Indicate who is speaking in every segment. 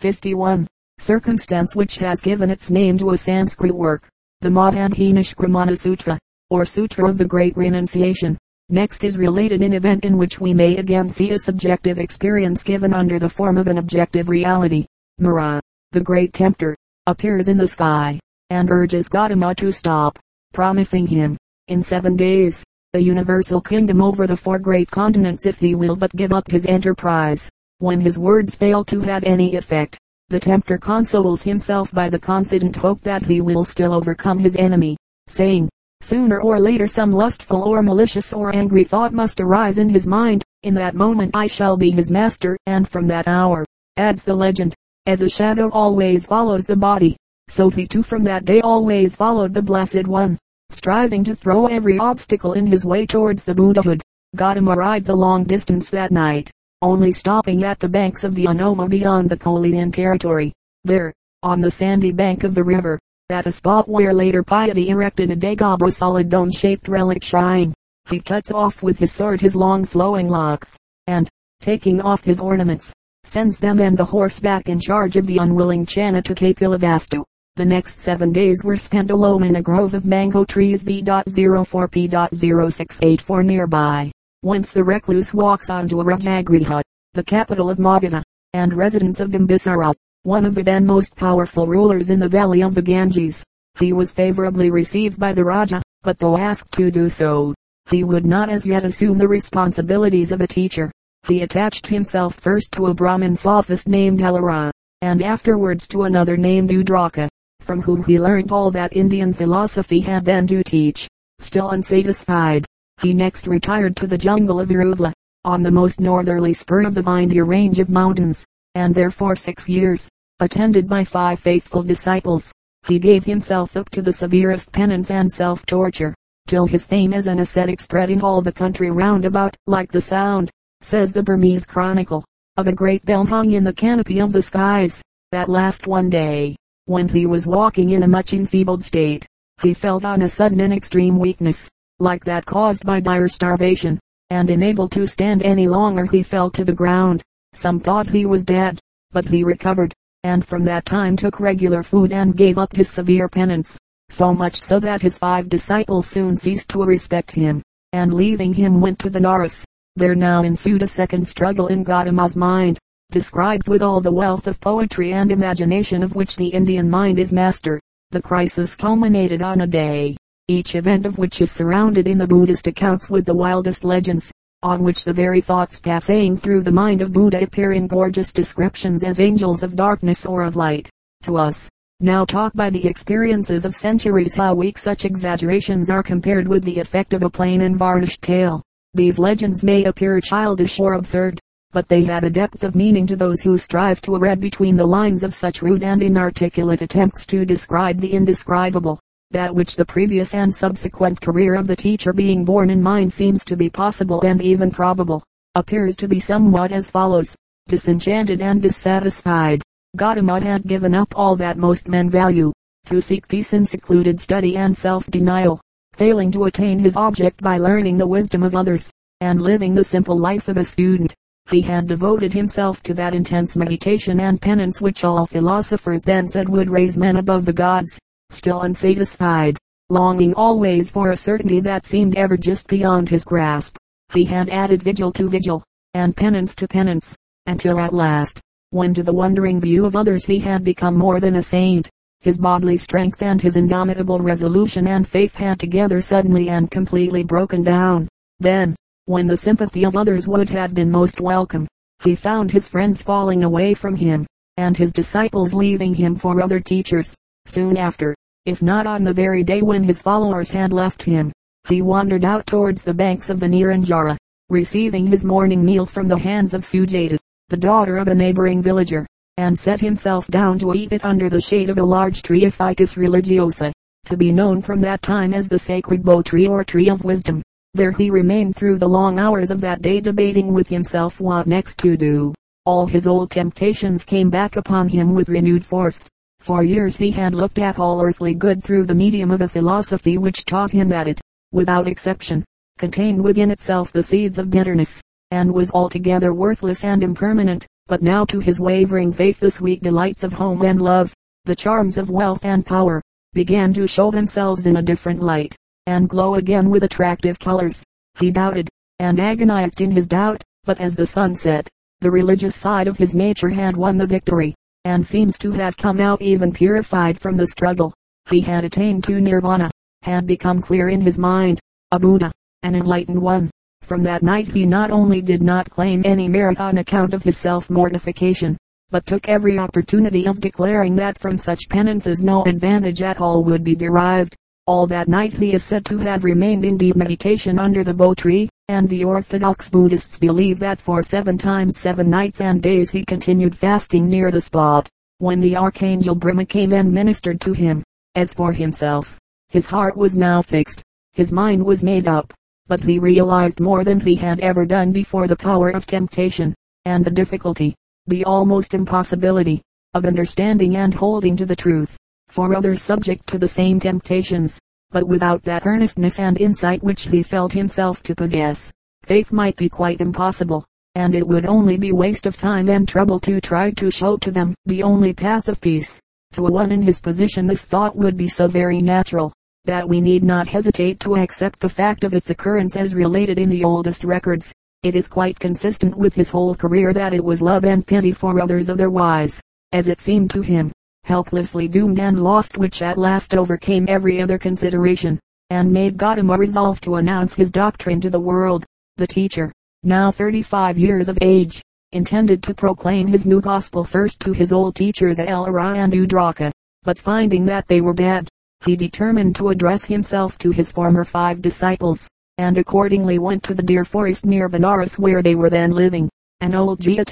Speaker 1: 51. Circumstance which has given its name to a Sanskrit work, the Mahabhinishkramana Sutra, or Sutra of the Great Renunciation. Next is related an event in which we may again see a subjective experience given under the form of an objective reality. Mara, the great tempter, appears in the sky, and urges Gautama to stop, promising him, in seven days, the universal kingdom over the four great continents if he will but give up his enterprise. When his words fail to have any effect, the tempter consoles himself by the confident hope that he will still overcome his enemy, saying, sooner or later some lustful or malicious or angry thought must arise in his mind, in that moment I shall be his master, and from that hour, adds the legend, as a shadow always follows the body, so he too from that day always followed the Blessed One striving to throw every obstacle in his way towards the Buddhahood. Gautama rides a long distance that night, only stopping at the banks of the Anoma beyond the Kolian territory. There, on the sandy bank of the river, at a spot where later piety erected a Dagoba solid dome-shaped relic shrine, he cuts off with his sword his long flowing locks, and, taking off his ornaments, sends them and the horse back in charge of the unwilling Channa to Kapilavastu. The next seven days were spent alone in a grove of mango trees B.04P.0684 nearby. Whence the recluse walks on to Rajagriha, the capital of Magadha, and residence of Bimbisara, one of the then most powerful rulers in the valley of the Ganges. He was favorably received by the Raja, but though asked to do so, he would not as yet assume the responsibilities of a teacher. He attached himself first to a Brahmin sophist named Alara, and afterwards to another named Udraka from whom he learned all that Indian philosophy had then to teach. Still unsatisfied, he next retired to the jungle of Uruvela, on the most northerly spur of the Vindhya range of mountains, and there for six years, attended by five faithful disciples, he gave himself up to the severest penance and self-torture, till his fame as an ascetic spread in all the country round about, like the sound, says the Burmese Chronicle, of a great bell hung in the canopy of the skies. At last one day, when he was walking in a much enfeebled state, he felt on a sudden an extreme weakness, like that caused by dire starvation, and unable to stand any longer he fell to the ground. Some thought he was dead, but he recovered, and from that time took regular food and gave up his severe penance, so much so that his five disciples soon ceased to respect him, and leaving him went to Benares. There now ensued a second struggle in Gautama's mind, described with all the wealth of poetry and imagination of which the Indian mind is master. The crisis culminated on a day, each event of which is surrounded in the Buddhist accounts with the wildest legends, on which the very thoughts passing through the mind of Buddha appear in gorgeous descriptions as angels of darkness or of light. To us, now taught by the experiences of centuries how weak such exaggerations are compared with the effect of a plain and varnished tale. These legends may appear childish or absurd, but they had a depth of meaning to those who strive to read between the lines of such rude and inarticulate attempts to describe the indescribable. That which the previous and subsequent career of the teacher being born in mind seems to be possible and even probable, appears to be somewhat as follows. Disenchanted and dissatisfied, Gautama had given up all that most men value, to seek peace in secluded study and self-denial, failing to attain his object by learning the wisdom of others, and living the simple life of a student he had devoted himself to that intense meditation and penance which all philosophers then said would raise men above the gods. Still unsatisfied, longing always for a certainty that seemed ever just beyond his grasp, he had added vigil to vigil, and penance to penance, until at last, when to the wondering view of others he had become more than a saint, his bodily strength and his indomitable resolution and faith had together suddenly and completely broken down. Then, when the sympathy of others would have been most welcome, he found his friends falling away from him, and his disciples leaving him for other teachers. Soon after, if not on the very day when his followers had left him, he wandered out towards the banks of the Niranjara, receiving his morning meal from the hands of Sujata, the daughter of a neighboring villager, and set himself down to eat it under the shade of a large tree of Ficus religiosa, to be known from that time as the sacred Bo tree or tree of wisdom. There he remained through the long hours of that day debating with himself what next to do. All his old temptations came back upon him with renewed force. For years he had looked at all earthly good through the medium of a philosophy which taught him that it, without exception, contained within itself the seeds of bitterness, and was altogether worthless and impermanent. But now to his wavering faith the sweet delights of home and love, the charms of wealth and power, began to show themselves in a different light, and glow again with attractive colors. He doubted, and agonized in his doubt, but as the sun set, the religious side of his nature had won the victory, and seems to have come out even purified from the struggle. He had attained to nirvana, had become clear in his mind, a Buddha, an enlightened one. From that night he not only did not claim any merit on account of his self-mortification, but took every opportunity of declaring that from such penances no advantage at all would be derived. All that night he is said to have remained in deep meditation under the bo tree, and the orthodox Buddhists believe that for seven times seven nights and days he continued fasting near the spot, when the archangel Brahma came and ministered to him. As for himself, his heart was now fixed, his mind was made up, but he realized more than he had ever done before the power of temptation, and the difficulty, the almost impossibility, of understanding and holding to the truth, for others subject to the same temptations, but without that earnestness and insight which he felt himself to possess. Faith might be quite impossible, and it would only be waste of time and trouble to try to show to them the only path of peace. To one in his position this thought would be so very natural, that we need not hesitate to accept the fact of its occurrence as related in the oldest records. It is quite consistent with his whole career that it was love and pity for others otherwise, as it seemed to him, helplessly doomed and lost which at last overcame every other consideration, and made Gautama resolve to announce his doctrine to the world. The teacher, now 35 years of age, intended to proclaim his new gospel first to his old teachers Alara and Udraka, but finding that they were dead, he determined to address himself to his former five disciples and accordingly went to the deer forest near Benares where they were then living. An old Gita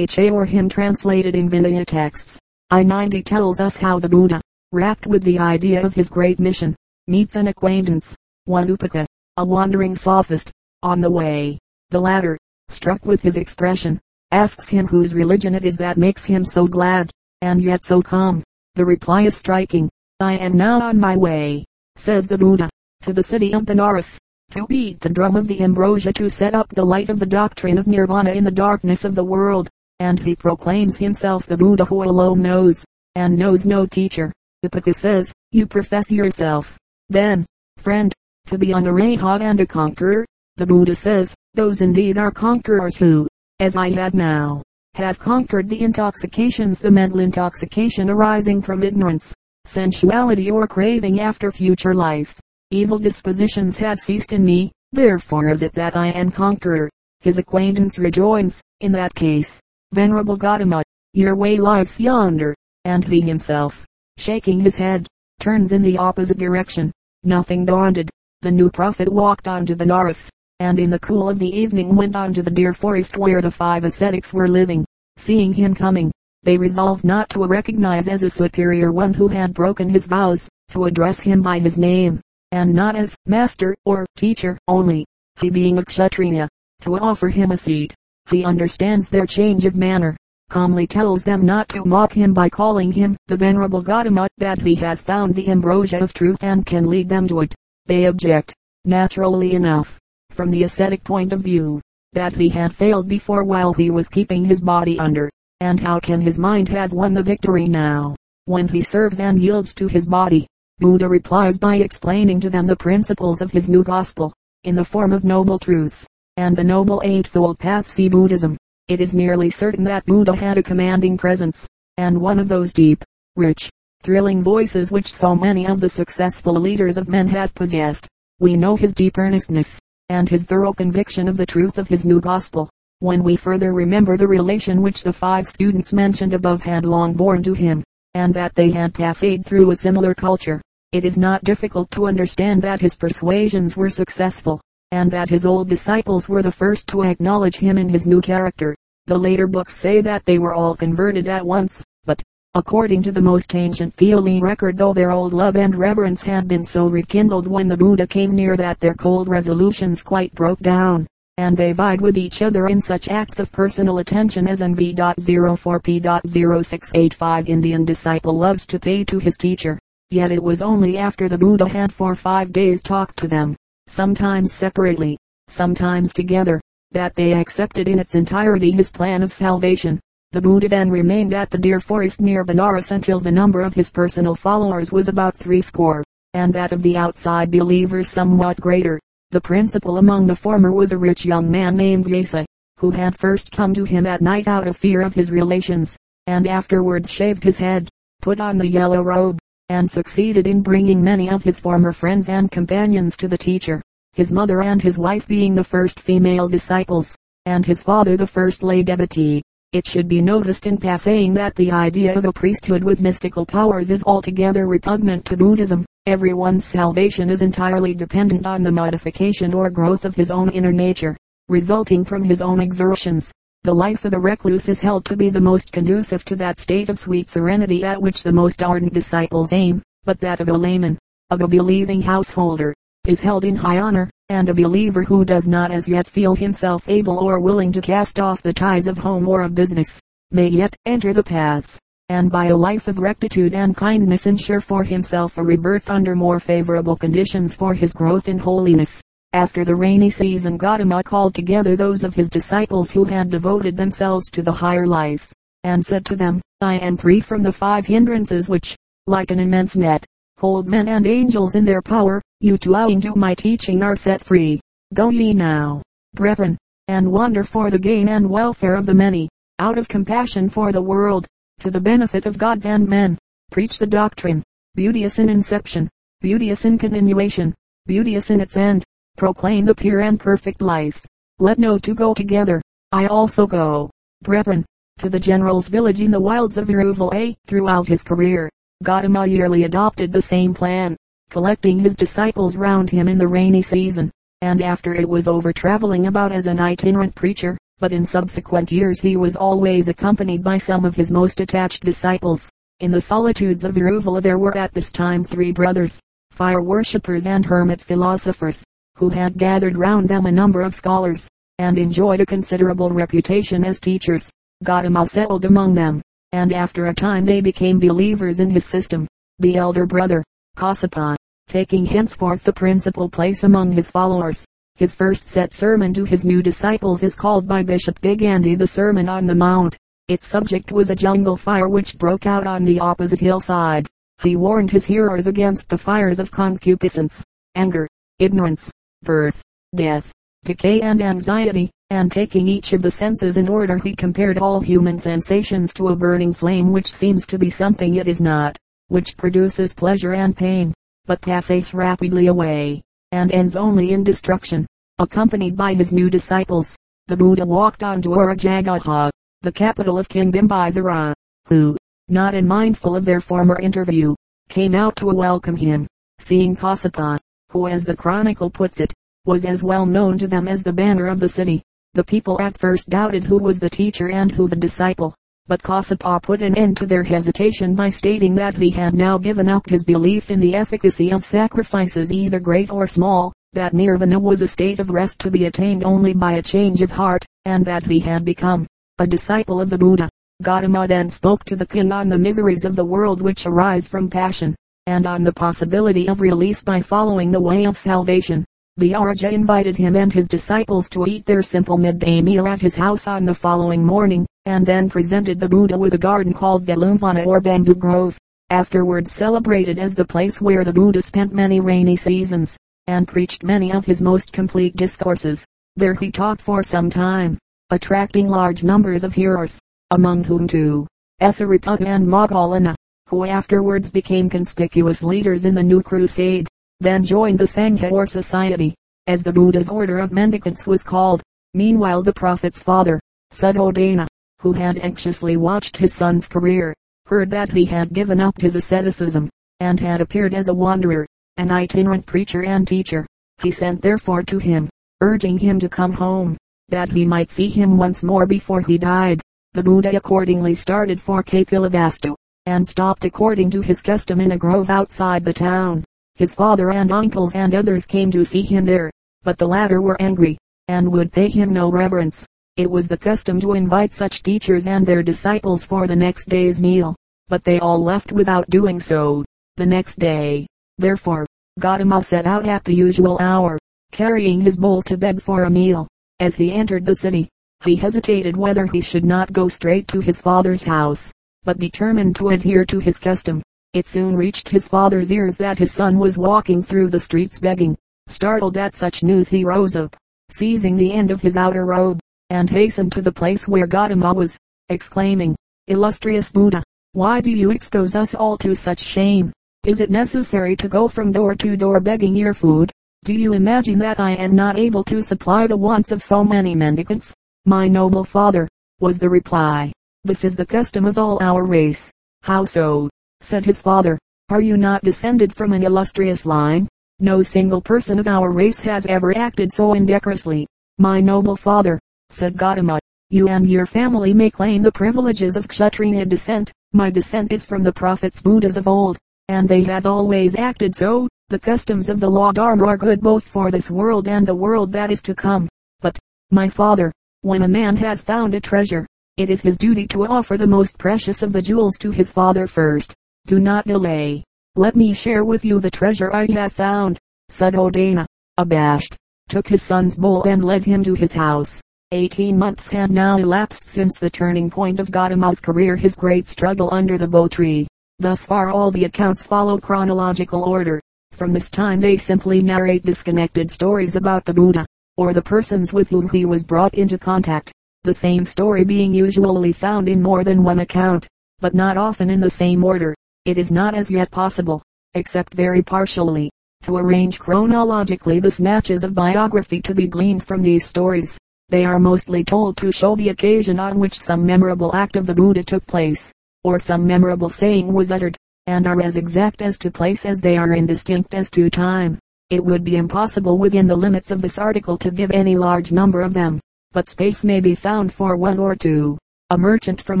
Speaker 1: or hymn translated in Vinaya texts. I-90 tells us how the Buddha, wrapped with the idea of his great mission, meets an acquaintance, one Upaka, a wandering sophist, on the way. The latter, struck with his expression, asks him whose religion it is that makes him so glad, and yet so calm. The reply is striking. I am now on my way, says the Buddha, to the city of Benares to beat the drum of the ambrosia to set up the light of the doctrine of nirvana in the darkness of the world, and he proclaims himself the Buddha who alone knows, and knows no teacher. Upaka says, you profess yourself, then, friend, to be an arahat and a conqueror. The Buddha says, those indeed are conquerors who, as I have now, have conquered the intoxications the mental intoxication arising from ignorance, sensuality or craving after future life evil dispositions have ceased in me, therefore is it that I am conqueror. His acquaintance rejoins, in that case, venerable Gautama, your way lies yonder, and he himself, shaking his head, turns in the opposite direction. Nothing daunted, the new prophet walked on to Benares, and in the cool of the evening went on to the deer forest where the five ascetics were living. Seeing him coming, they resolved not to recognize as a superior one who had broken his vows, to address him by his name, and not as master or teacher only, he being a kshatriya, to offer him a seat. He understands their change of manner, calmly tells them not to mock him by calling him the venerable Gautama, that he has found the ambrosia of truth and can lead them to it. They object, naturally enough, from the ascetic point of view, that he had failed before while he was keeping his body under, and how can his mind have won the victory now, when he serves and yields to his body. Buddha replies by explaining to them the principles of his new gospel, in the form of noble truths, and the noble eightfold path see Buddhism. It is nearly certain that Buddha had a commanding presence, and one of those deep, rich, thrilling voices which so many of the successful leaders of men have possessed. We know his deep earnestness, and his thorough conviction of the truth of his new gospel, when we further remember the relation which the five students mentioned above had long borne to him and that they had passed through a similar culture. It is not difficult to understand that his persuasions were successful, and that his old disciples were the first to acknowledge him in his new character. The later books say that they were all converted at once, but, according to the most ancient Pali record though their old love and reverence had been so rekindled when the Buddha came near that their cold resolutions quite broke down and they vied with each other in such acts of personal attention as NV.04P.0685 Indian disciple loves to pay to his teacher. Yet it was only after the Buddha had for five days talked to them, sometimes separately, sometimes together, that they accepted in its entirety his plan of salvation. The Buddha then remained at the deer forest near Benares until the number of his personal followers was about three score, and that of the outside believers somewhat greater. The principal among the former was a rich young man named Yasa, who had first come to him at night out of fear of his relations, and afterwards shaved his head, put on the yellow robe, and succeeded in bringing many of his former friends and companions to the teacher, his mother and his wife being the first female disciples, and his father the first lay devotee. It should be noticed in passing that the idea of a priesthood with mystical powers is altogether repugnant to Buddhism. Everyone's salvation is entirely dependent on the modification or growth of his own inner nature, resulting from his own exertions. The life of a recluse is held to be the most conducive to that state of sweet serenity at which the most ardent disciples aim, but that of a layman, of a believing householder, is held in high honor, and a believer who does not as yet feel himself able or willing to cast off the ties of home or of business, may yet enter the paths, and by a life of rectitude and kindness ensure for himself a rebirth under more favorable conditions for his growth in holiness. After the rainy season Gautama called together those of his disciples who had devoted themselves to the higher life, and said to them, I am free from the five hindrances which, like an immense net, hold men and angels in their power. You too owing to my teaching are set free. Go ye now, brethren, and wander for the gain and welfare of the many, out of compassion for the world, to the benefit of gods and men. Preach the doctrine, beauteous in inception, beauteous in continuation, beauteous in its end proclaim the pure and perfect life. Let no two go together. I also go, brethren, to the general's village in the wilds of A. Eh, throughout his career, Gautama yearly adopted the same plan, collecting his disciples round him in the rainy season, and after it was over traveling about as an itinerant preacher, but in subsequent years he was always accompanied by some of his most attached disciples. In the solitudes of Uruvela there were at this time three brothers, fire worshippers and hermit philosophers, who had gathered round them a number of scholars, and enjoyed a considerable reputation as teachers. Gautama settled among them, and after a time they became believers in his system. The elder brother, Kassapa, taking henceforth the principal place among his followers. His first set sermon to his new disciples is called by Bishop Bigandet the Sermon on the Mount. Its subject was a jungle fire which broke out on the opposite hillside. He warned his hearers against the fires of concupiscence, anger, ignorance, birth, death, decay and anxiety, and taking each of the senses in order he compared all human sensations to a burning flame which seems to be something it is not, which produces pleasure and pain, but passes rapidly away, and ends only in destruction. Accompanied by his new disciples, the Buddha walked on to Aurangabad, the capital of King Bimbisara, who, not unmindful of their former interview, came out to welcome him. Seeing Kassapa, who as the chronicle puts it, was as well known to them as the banner of the city. The people at first doubted who was the teacher and who the disciple, but Kassapa put an end to their hesitation by stating that he had now given up his belief in the efficacy of sacrifices either great or small, that nirvana was a state of rest to be attained only by a change of heart, and that he had become a disciple of the Buddha. Gautama then spoke to the king on the miseries of the world which arise from passion, and on the possibility of release by following the way of salvation. The Raja invited him and his disciples to eat their simple midday meal at his house on the following morning, and then presented the Buddha with a garden called Veluvana or bamboo grove, afterwards celebrated as the place where the Buddha spent many rainy seasons, and preached many of his most complete discourses. There he taught for some time, attracting large numbers of hearers, among whom two, Sariputta and Moggallana, who afterwards became conspicuous leaders in the new crusade, then joined the Sangha or society, as the Buddha's order of mendicants was called. Meanwhile the prophet's father, Suddhodana, who had anxiously watched his son's career, heard that he had given up his asceticism, and had appeared as a wanderer, an itinerant preacher and teacher. He sent therefore to him, urging him to come home, that he might see him once more before he died. The Buddha accordingly started for Kapilavastu, and stopped according to his custom in a grove outside the town. His father and uncles and others came to see him there, but the latter were angry, and would pay him no reverence. It was the custom to invite such teachers and their disciples for the next day's meal, but they all left without doing so. The next day, therefore, Gautama set out at the usual hour, carrying his bowl to beg for a meal. As he entered the city, He hesitated whether he should not go straight to his father's house, but determined to adhere to his custom. It soon reached his father's ears that his son was walking through the streets begging. Startled at such news he rose up, seizing the end of his outer robe, and hastened to the place where Gautama was, exclaiming, Illustrious Buddha, why do you expose us all to such shame? Is it necessary to go from door to door begging your food? Do you imagine that I am not able to supply the wants of so many mendicants? My noble father, was the reply. This is the custom of all our race. How so? said his father. Are you not descended from an illustrious line? No single person of our race has ever acted so indecorously. My noble father, said Gautama, you and your family may claim the privileges of Kshatriya descent. My descent is from the prophets Buddhas of old, and they have always acted so. The customs of the law Dharma are good both for this world and the world that is to come. But, my father, when a man has found a treasure, it is his duty to offer the most precious of the jewels to his father first. Do not delay. Let me share with you the treasure I have found. Suddhodana, abashed, took his son's bowl and led him to his house. Eighteen months had now elapsed since the turning point of Gautama's career his great struggle under the Bo tree. Thus far all the accounts follow chronological order. From this time they simply narrate disconnected stories about the Buddha, or the persons with whom he was brought into contact. The same story being usually found in more than one account, but not often in the same order. It is not as yet possible, except very partially, to arrange chronologically the snatches of biography to be gleaned from these stories. They are mostly told to show the occasion on which some memorable act of the Buddha took place, or some memorable saying was uttered, and are as exact as to place as they are indistinct as to time. It would be impossible within the limits of this article to give any large number of them, but space may be found for one or two. A merchant from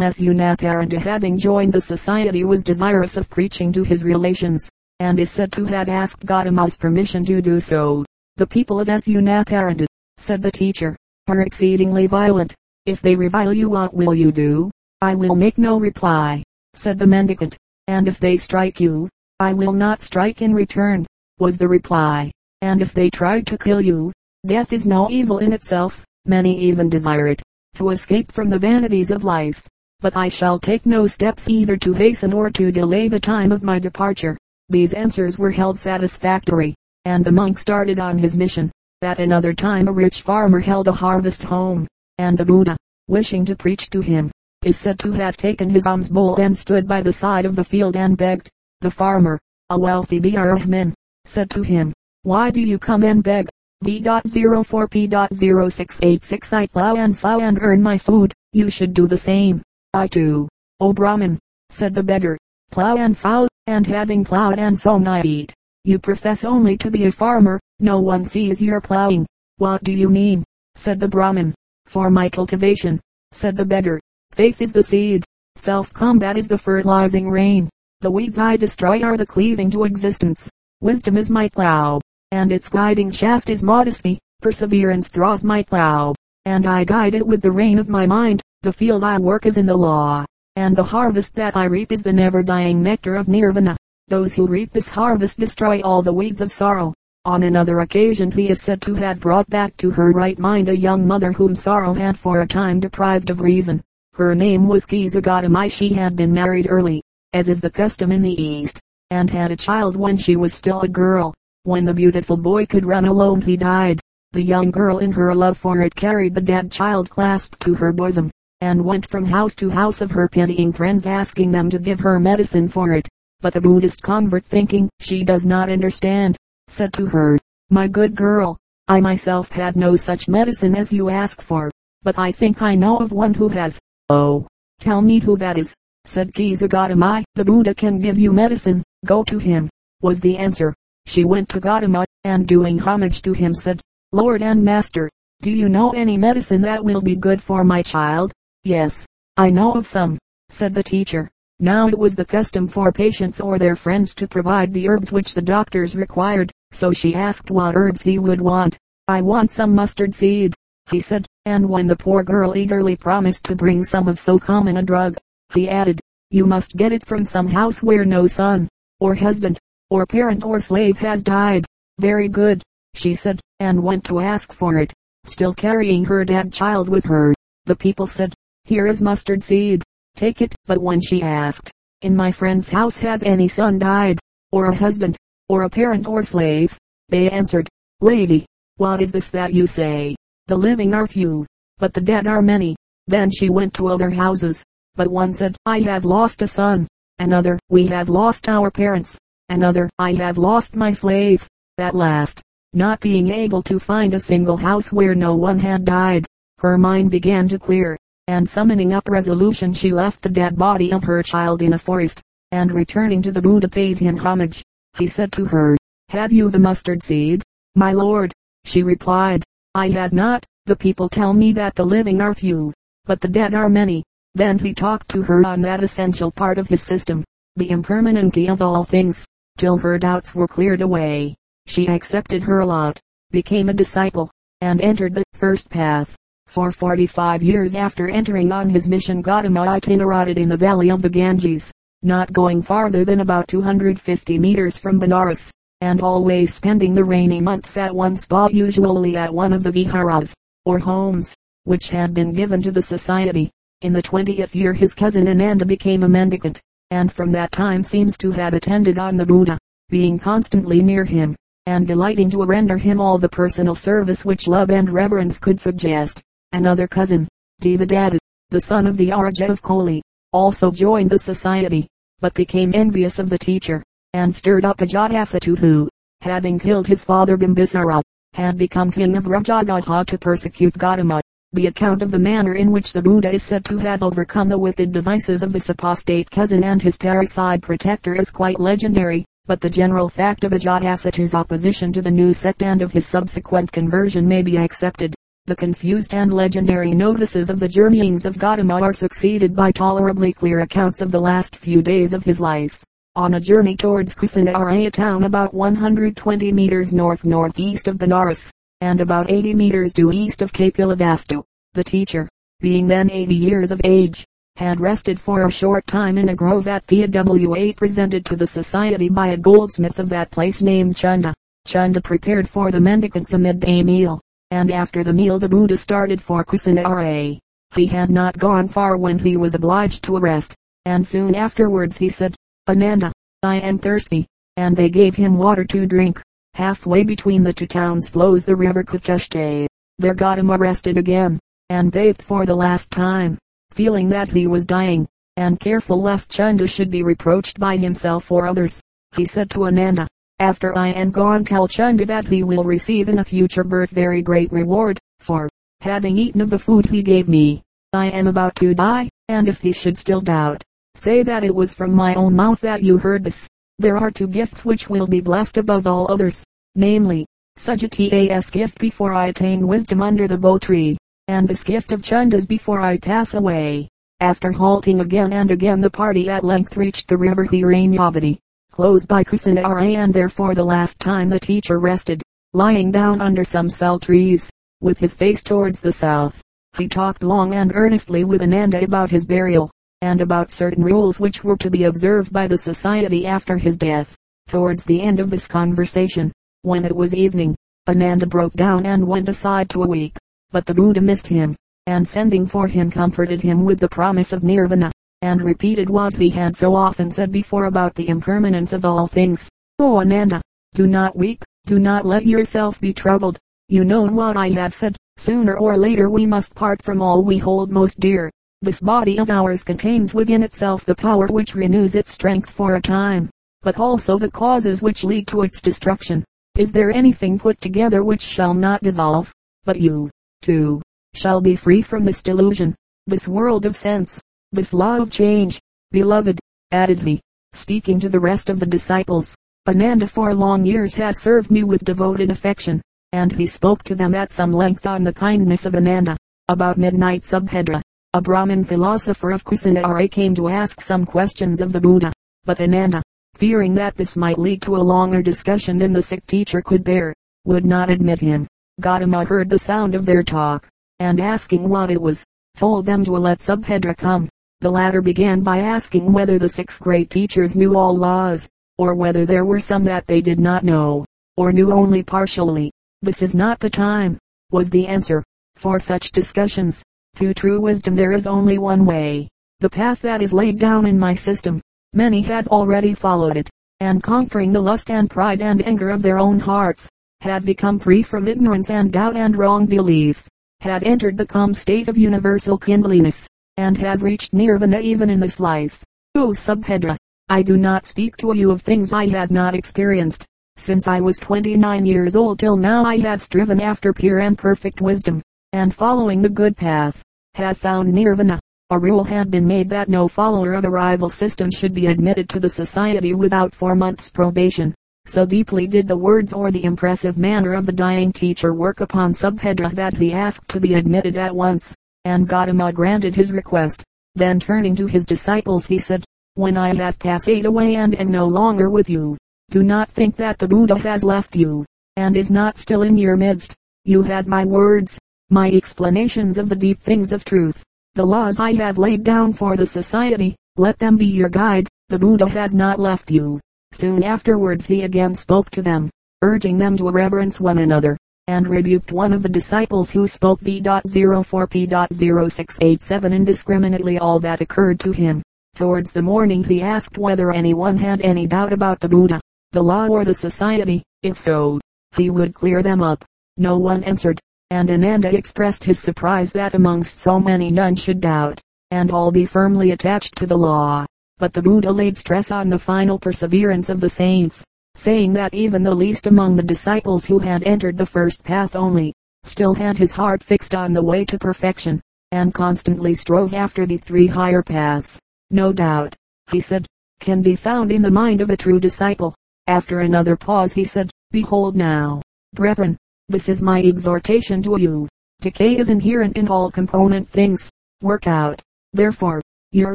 Speaker 1: Essunaparanta having joined the society was desirous of preaching to his relations, and is said to have asked Gautama's permission to do so. The people of Essunaparanta, said the teacher, are exceedingly violent. If they revile you what will you do? I will make no reply, said the mendicant, and if they strike you, I will not strike in return, was the reply. And if they try to kill you, death is no evil in itself, many even desire it to escape from the vanities of life. But I shall take no steps either to hasten or to delay the time of my departure. These answers were held satisfactory, and the monk started on his mission. At another time a rich farmer held a harvest home, and the Buddha, wishing to preach to him, is said to have taken his alms bowl and stood by the side of the field and begged. The farmer, a wealthy Brahmin, said to him, Why do you come and beg? V.04P.0686 I plow and sow and earn my food, you should do the same. I too, O Brahmin, said the beggar, plow and sow, and having plowed and sown I eat. You profess only to be a farmer, no one sees your plowing. What do you mean? said the Brahmin. For my cultivation, said the beggar. Faith is the seed. Self-combat is the fertilizing rain. The weeds I destroy are the cleaving to existence. Wisdom is my plow and its guiding shaft is modesty. Perseverance draws my plow, and I guide it with the rein of my mind. The field I work is in the law, and the harvest that I reap is the never-dying nectar of nirvana. Those who reap this harvest destroy all the weeds of sorrow. On another occasion he is said to have brought back to her right mind a young mother whom sorrow had for a time deprived of reason. Her name was Kisagotami. She had been married early, as is the custom in the East, and had a child when she was still a girl. When the beautiful boy could run alone he died. The young girl in her love for it carried the dead child clasped to her bosom, and went from house to house of her pitying friends asking them to give her medicine for it. But the Buddhist convert thinking she does not understand, said to her, My good girl, I myself have no such medicine as you ask for, but I think I know of one who has. Oh, tell me who that is, said Kisagotami. The Buddha can give you medicine, go to him, was the answer. She went to Gautama, and doing homage to him said, Lord and Master, do you know any medicine that will be good for my child? Yes, I know of some, said the teacher. Now it was the custom for patients or their friends to provide the herbs which the doctors required, so she asked what herbs he would want. I want some mustard seed, he said, and when the poor girl eagerly promised to bring some of so common a drug, he added, you must get it from some house where no son, or husband, or parent or slave has died. Very good, she said, and went to ask for it, still carrying her dead child with her. The people said, here is mustard seed. Take it. But when she asked, in my friend's house has any son died, or a husband, or a parent or slave? They answered, Lady, what is this that you say? The living are few, but the dead are many. Then she went to other houses, but one said, I have lost a son. Another, we have lost our parents. Another, I have lost my slave. At last, not being able to find a single house where no one had died, her mind began to clear, and summoning up resolution she left the dead body of her child in a forest, and returning to the Buddha paid him homage. He said to her, Have you the mustard seed? My lord, she replied, I have not. The people tell me that the living are few, but the dead are many. Then he talked to her on that essential part of his system, the impermanency of all things, till her doubts were cleared away. She accepted her lot, became a disciple, and entered the first path. For 45 years after entering on his mission Gautama itinerated in the valley of the Ganges, not going farther than about 250 meters from Benares, and always spending the rainy months at one spot usually at one of the viharas, or homes, which had been given to the society. In the twentieth year his cousin Ananda became a mendicant, and from that time seems to have attended on the Buddha, being constantly near him, and delighting to render him all the personal service which love and reverence could suggest. Another cousin, Devadatta, the son of the Araja of Koli, also joined the society, but became envious of the teacher, and stirred up Ajatasattu who, having killed his father Bimbisara, had become king of Rajagaha to persecute Gautama. The account of the manner in which the Buddha is said to have overcome the wicked devices of this apostate cousin and his parricide protector is quite legendary, but the general fact of Ajatasattu's opposition to the new sect and of his subsequent conversion may be accepted. The confused and legendary notices of the journeyings of Gautama are succeeded by tolerably clear accounts of the last few days of his life. On a journey towards Kusinara a town about 120 meters north-northeast of Benares, and about 80 meters due east of Kapilavastu, the teacher, being then 80 years of age, had rested for a short time in a grove at Pava presented to the society by a goldsmith of that place named Chunda. Chunda prepared for the mendicants a midday meal and after the meal the Buddha started for Kusinara. He had not gone far when he was obliged to arrest, and soon afterwards he said, Ananda, I am thirsty, and they gave him water to drink. Halfway between the two towns flows the river Kukushte. There got him arrested again, and bathed for the last time, feeling that he was dying, and careful lest Chunda should be reproached by himself or others. He said to Ananda, after I am gone tell Chunda that he will receive in a future birth very great reward, for, having eaten of the food he gave me, I am about to die, and if he should still doubt, say that it was from my own mouth that you heard this. There are two gifts which will be blessed above all others, namely, Sujata's gift before I attain wisdom under the bo tree, and this gift of Chunda's before I pass away. After halting again and again the party at length reached the river Hiranyavati close by Kusinara and therefore the last time the teacher rested, lying down under some sal trees, with his face towards the south. He talked long and earnestly with Ananda about his burial, and about certain rules which were to be observed by the society after his death. Towards the end of this conversation, when it was evening, Ananda broke down and went aside to a week, but the Buddha missed him, and sending for him comforted him with the promise of nirvana and repeated what he had so often said before about the impermanence of all things. Oh Ananda, do not weep, do not let yourself be troubled. You know what I have said, sooner or later we must part from all we hold most dear. This body of ours contains within itself the power which renews its strength for a time, but also the causes which lead to its destruction. Is there anything put together which shall not dissolve? But you, too, shall be free from this delusion, this world of sense, this law of change. Beloved, added he, speaking to the rest of the disciples, Ananda for long years has served me with devoted affection, and he spoke to them at some length on the kindness of Ananda. About midnight Subhadra, a Brahmin philosopher of Kusinara came to ask some questions of the Buddha, but Ananda, fearing that this might lead to a longer discussion than the sick teacher could bear, would not admit him. Gautama heard the sound of their talk, and asking what it was, told them to let Subhadra come. The latter began by asking whether the six great teachers knew all laws, or whether there were some that they did not know, or knew only partially. This is not the time, was the answer, for such discussions. To true wisdom there is only one way. The path that is laid down in my system. Many have already followed it, and conquering the lust and pride and anger of their own hearts, have become free from ignorance and doubt and wrong belief, have entered the calm state of universal kindliness, and have reached nirvana even in this life. O Subhadra, I do not speak to you of things I have not experienced. Since I was 29 years old till now I have striven after pure and perfect wisdom, and following the good path, have found nirvana. A rule had been made that no follower of a rival system should be admitted to the society without four months probation. So deeply did the words or the impressive manner of the dying teacher work upon Subhadra that he asked to be admitted at once, and Gautama granted his request. Then turning to his disciples he said, When I have passed away and am no longer with you, do not think that the Buddha has left you, and is not still in your midst. You had my words, my explanations of the deep things of truth the laws I have laid down for the society, let them be your guide. The Buddha has not left you. Soon afterwards he again spoke to them, urging them to reverence one another, and rebuked one of the disciples who spoke B.04P.0687 indiscriminately all that occurred to him. Towards the morning he asked whether anyone had any doubt about the Buddha, the law or the society, if so, he would clear them up. No one answered and Ananda expressed his surprise that amongst so many none should doubt, and all be firmly attached to the law. But the Buddha laid stress on the final perseverance of the saints, saying that even the least among the disciples who had entered the first path only, still had his heart fixed on the way to perfection, and constantly strove after the three higher paths. No doubt, he said, can be found in the mind of a true disciple. After another pause he said, Behold now, brethren, this is my exhortation to you. Decay is inherent in all component things. Work out, therefore, your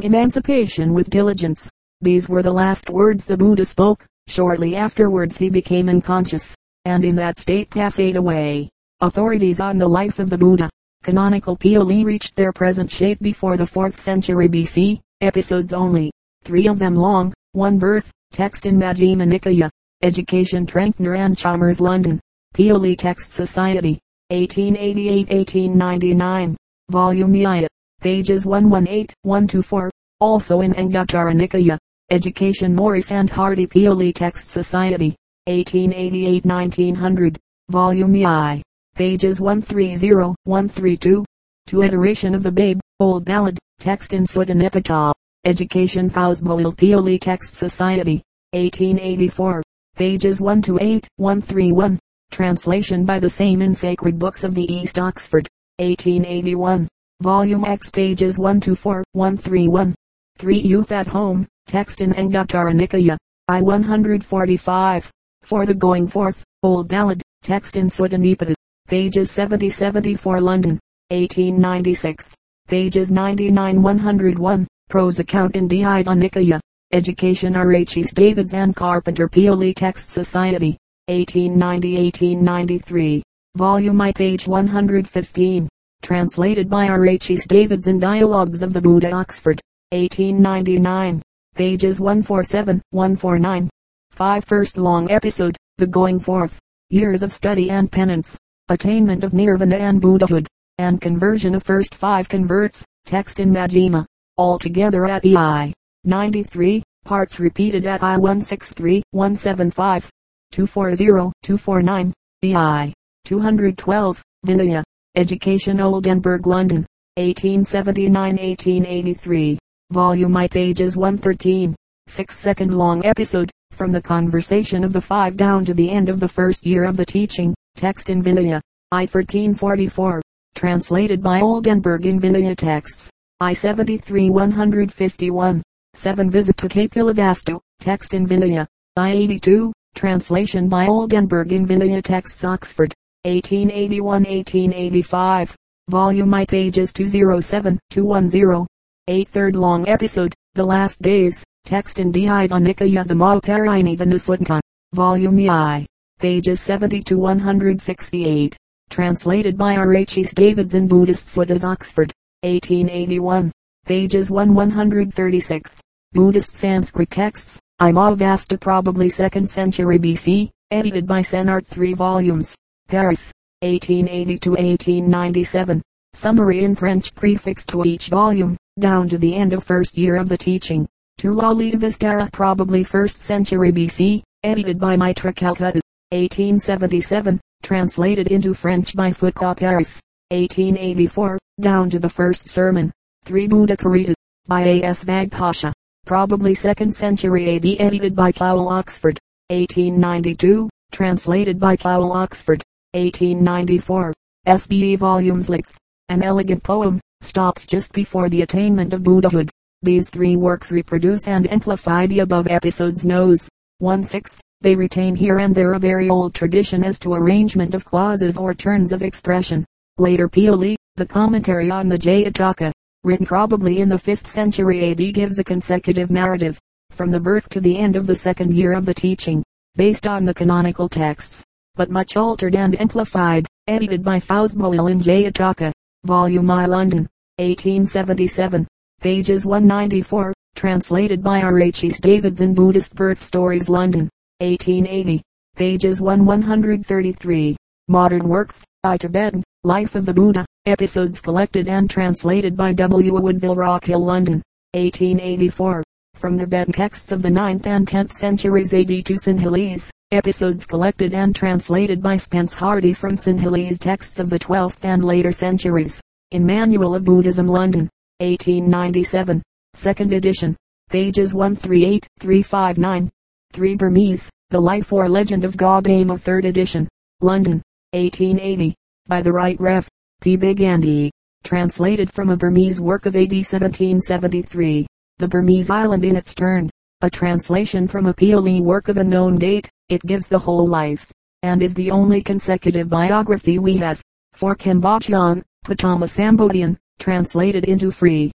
Speaker 1: emancipation with diligence. These were the last words the Buddha spoke. Shortly afterwards he became unconscious, and in that state passed away. Authorities on the life of the Buddha. Canonical Pali reached their present shape before the 4th century BC. Episodes only. Three of them long. One birth. Text in Majjhima Nikaya. Education Trenckner and Chalmers London. Pali Text Society, 1888-1899, Volume I, pages 118-124, also in Anguttara Nikaya, Education Morris and Hardy Pali Text Society, 1888-1900, Volume I, pages 130-132, to iteration of the babe, old ballad, text in Suttanipata, Education Fausboil Pali Text Society, 1884, pages 1 to 8, 131. Translation by the same in Sacred Books of the East Oxford, 1881. Volume X pages 1 to 4, 131. 3 Youth at Home, text in Anguttara Nikaya, I 145. For the Going Forth, Old Ballad, text in Suttanipata, pages 70-74 London, 1896. Pages 99-101. Prose account in Digha Nikaya. Education R. H. East Davids and Carpenter Pali Text Society. 1890-1893. Volume I page 115. Translated by R. H. East Davids Dialogues of the Buddha Oxford. 1899. Pages 147, 149. 5 First long episode, The Going Forth. Years of study and penance. Attainment of Nirvana and Buddhahood. And conversion of first five converts. Text in Majjhima. Altogether at EI. 93. Parts repeated at I 163, 175. 240-249, BI, 212, Vinaya, Education Oldenberg London, 1879-1883, volume I pages 113, 6 second long episode, from the conversation of the five down to the end of the first year of the teaching, text in Vinaya, I 1344, translated by Oldenberg in Vinaya texts, I 73 151, 7 visit to Kapilavastu, text in Vinaya, I 82, Translation by Oldenberg in Vinaya Texts Oxford, 1881-1885. Volume I pages 207-210. 8 third long episode, The Last Days. Text in Digha Nikaya the Malparini Vanasutan. Volume I. Pages 70 to 168. Translated by R. H. East Davids in Buddhist Suttas Oxford. 1881. Pages 1 136. Buddhist Sanskrit texts. Imavasta probably 2nd century BC, edited by Senart 3 volumes, Paris, 1880 to 1897. Summary in French prefixed to each volume, down to the end of first year of the teaching. To Vistara probably 1st century BC, edited by Mitra Calcutta, 1877, translated into French by Foucaux Paris, 1884, down to the first sermon, 3 Buddha Karita, by A.S. Pasha, probably 2nd century AD edited by Cowell Oxford, 1892, translated by Cowell Oxford, 1894, SBE volumes Licks, an elegant poem, stops just before the attainment of Buddhahood. These three works reproduce and amplify the above episodes Nose 1-6. They retain here and there a very old tradition as to arrangement of clauses or turns of expression. Later Pali, the commentary on the Jataka, written probably in the 5th century AD gives a consecutive narrative, from the birth to the end of the second year of the teaching, based on the canonical texts, but much altered and amplified, edited by Fausböll in Jataka. Volume I London, 1877, pages 194, translated by R. H. East Davidson Buddhist Birth Stories London, 1880, pages 1 133. Modern Works, I Tibetan, Life of the Buddha, episodes collected and translated by W. Woodville Rockhill London, 1884. From Tibetan texts of the 9th and 10th centuries AD to Sinhalese, Episodes collected and translated by Spence Hardy from Sinhalese texts of the 12th and later centuries. In Manual of Buddhism London, 1897. Second edition. Pages 138, 359. 3 Burmese. The Life or Legend of of third edition. London, 1880. By the Right Ref. P. Bigandet. Translated from a Burmese work of AD 1773. The Burmese island in its turn. A translation from a Pali work of a known date. It gives the whole life, and is the only consecutive biography we have. For Kambodjan, Patama Sambodian, translated into free